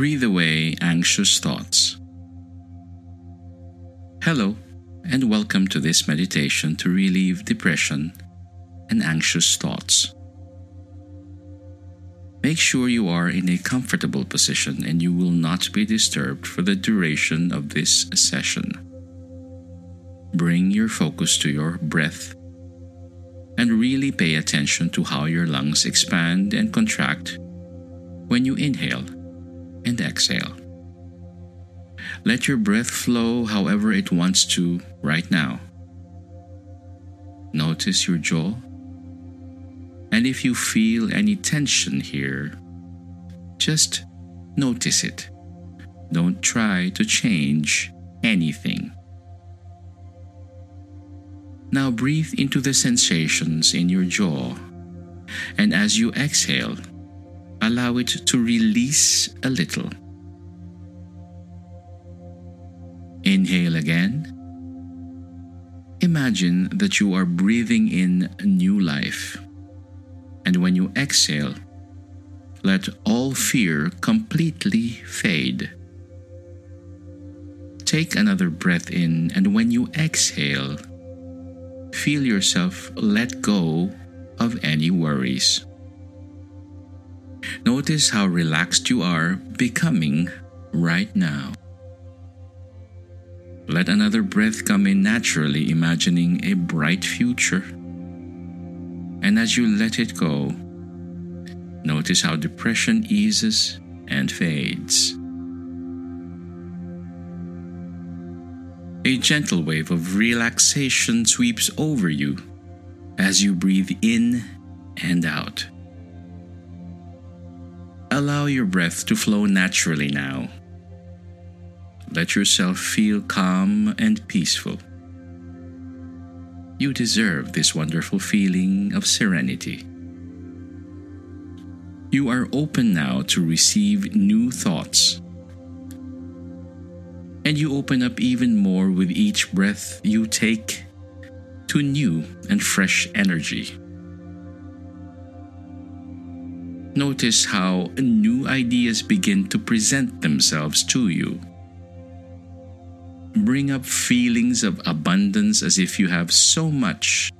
Breathe away anxious thoughts. Hello, and welcome to this meditation to relieve depression and anxious thoughts. Make sure you are in a comfortable position and you will not be disturbed for the duration of this session. Bring your focus to your breath and really pay attention to how your lungs expand and contract when you inhale and exhale. Let your breath flow however it wants to right now. Notice your jaw. And if you feel any tension here, just notice it. Don't try to change anything. Now breathe into the sensations in your jaw. And as you exhale, allow it to release a little. Inhale again. Imagine that you are breathing in new life. And when you exhale, let all fear completely fade. Take another breath in, and when you exhale, feel yourself let go of any worries. Notice how relaxed you are becoming right now. Let another breath come in naturally, imagining a bright future. And as you let it go, notice how depression eases and fades. A gentle wave of relaxation sweeps over you as you breathe in and out. Allow your breath to flow naturally now. Let yourself feel calm and peaceful. You deserve this wonderful feeling of serenity. You are open now to receive new thoughts. And you open up even more with each breath you take to new and fresh energy. Notice how new ideas begin to present themselves to you. Bring up feelings of abundance as if you have so much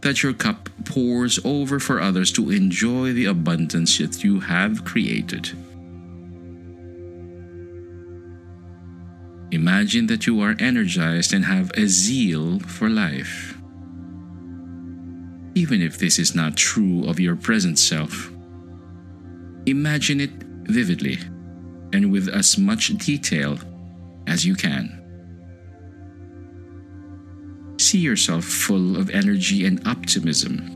that your cup pours over for others to enjoy the abundance that you have created. Imagine that you are energized and have a zeal for life. Even if this is not true of your present self, Imagine it vividly and with as much detail as you can. See yourself full of energy and optimism.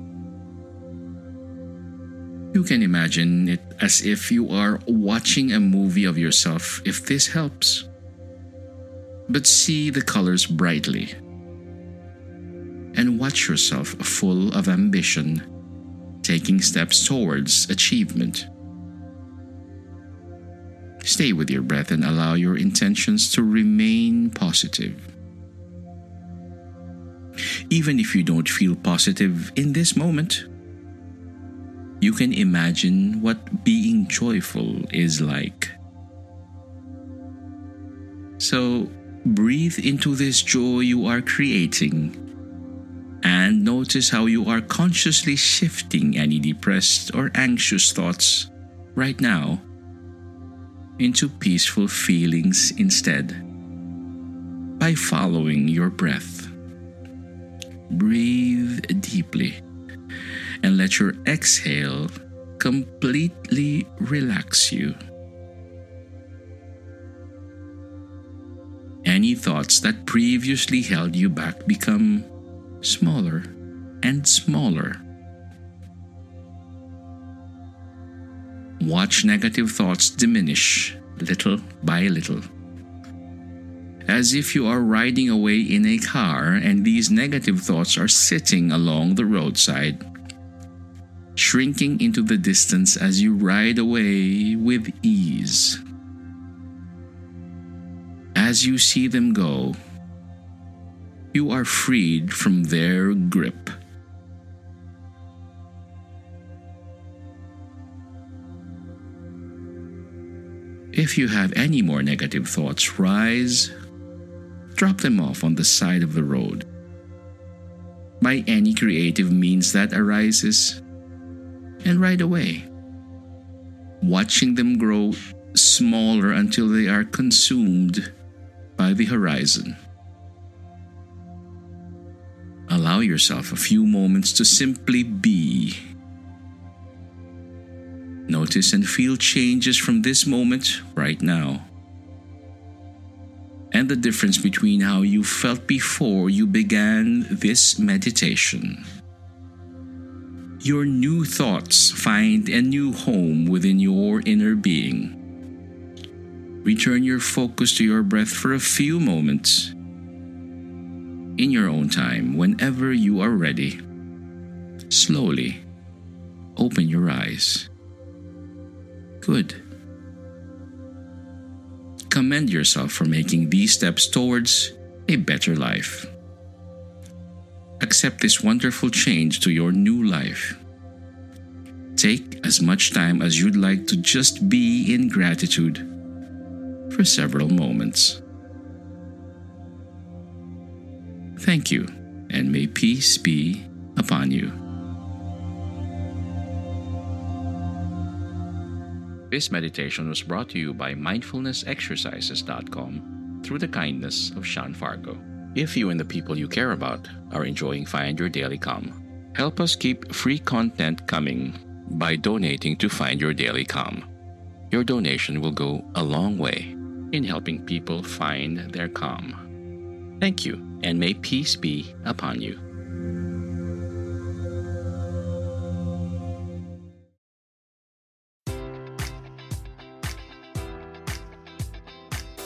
You can imagine it as if you are watching a movie of yourself if this helps. But see the colors brightly and watch yourself full of ambition, taking steps towards achievement. Stay with your breath and allow your intentions to remain positive. Even if you don't feel positive in this moment, you can imagine what being joyful is like. So, breathe into this joy you are creating and notice how you are consciously shifting any depressed or anxious thoughts right now into peaceful feelings instead by following your breath. Breathe deeply and let your exhale completely relax you. Any thoughts that previously held you back become smaller and smaller. Watch negative thoughts diminish little by little. As if you are riding away in a car and these negative thoughts are sitting along the roadside, shrinking into the distance as you ride away with ease. As you see them go, you are freed from their grip. If you have any more negative thoughts rise, drop them off on the side of the road. By any creative means that arises, and right away, watching them grow smaller until they are consumed by the horizon. Allow yourself a few moments to simply be. Notice and feel changes from this moment right now. And the difference between how you felt before you began this meditation. Your new thoughts find a new home within your inner being. Return your focus to your breath for a few moments in your own time whenever you are ready. Slowly open your eyes. Good. Commend yourself for making these steps towards a better life. Accept this wonderful change to your new life. Take as much time as you'd like to just be in gratitude for several moments. Thank you, and may peace be upon you. This meditation was brought to you by mindfulnessexercises.com through the kindness of Sean Fargo. If you and the people you care about are enjoying Find Your Daily Calm, help us keep free content coming by donating to Find Your Daily Calm. Your donation will go a long way in helping people find their calm. Thank you, and may peace be upon you.